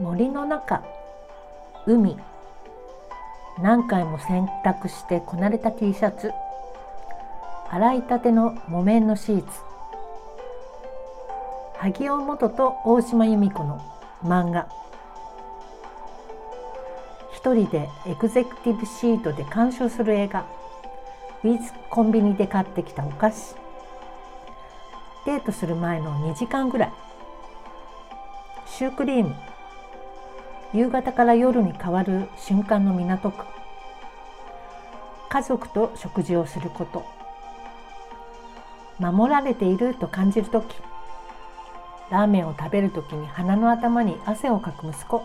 森の中海。何回も洗濯してこなれた T シャツ。洗いたての木綿のシーツ。萩尾元と大島由美子の漫画。一人でエグゼクティブシートで鑑賞する映画。ウィズコンビニで買ってきたお菓子。デートする前の2時間ぐらい。シュークリーム。夕方から夜に変わる瞬間の港区。家族と食事をすること。守られていると感じる時。ラーメンを食べる時に鼻の頭に汗をかく息子。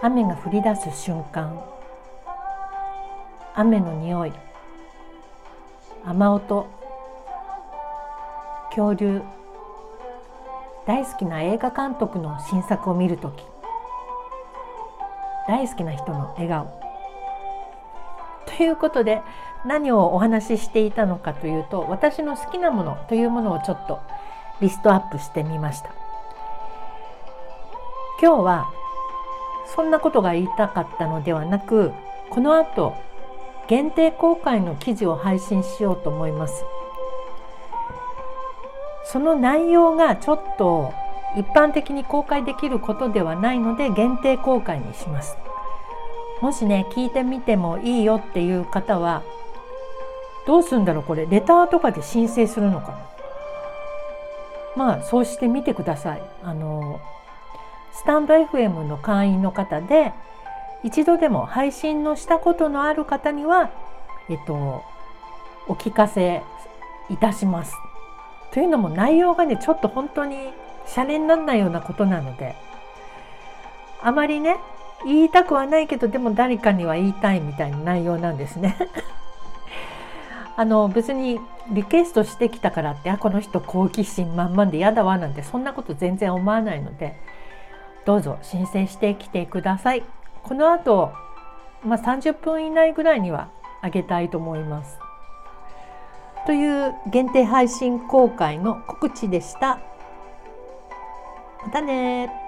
雨が降り出す瞬間。雨の匂い。雨音。恐竜。大好きな映画監督の新作を見る時大好きな人の笑顔。ということで何をお話ししていたのかというと私の好きなものというものをちょっとリストアップしてみました。今日はそんなことが言いたかったのではなくこの後限定公開の記事を配信しようと思います。その内容がちょっと一般的に公開できることではないので限定公開にします。もしね聞いてみてもいいよっていう方はどうするんだろうこれ。レターとかで申請するのかな。まあそうしてみてください。あのスタンド FM の会員の方で一度でも配信のしたことのある方にはえっとお聞かせいたします。というのも内容がねちょっと本当にシャレにならないようなことなのであまりね言いたくはないけどでも誰かには言いたいみたいな内容なんですね。あの別にリクエストしてきたからってあこの人好奇心満々で嫌だわなんてそんなこと全然思わないのでどうぞ申請してきてください。この後、まあ、30分以内ぐらいにはあげたいと思います。という限定配信公開の告知でした。またね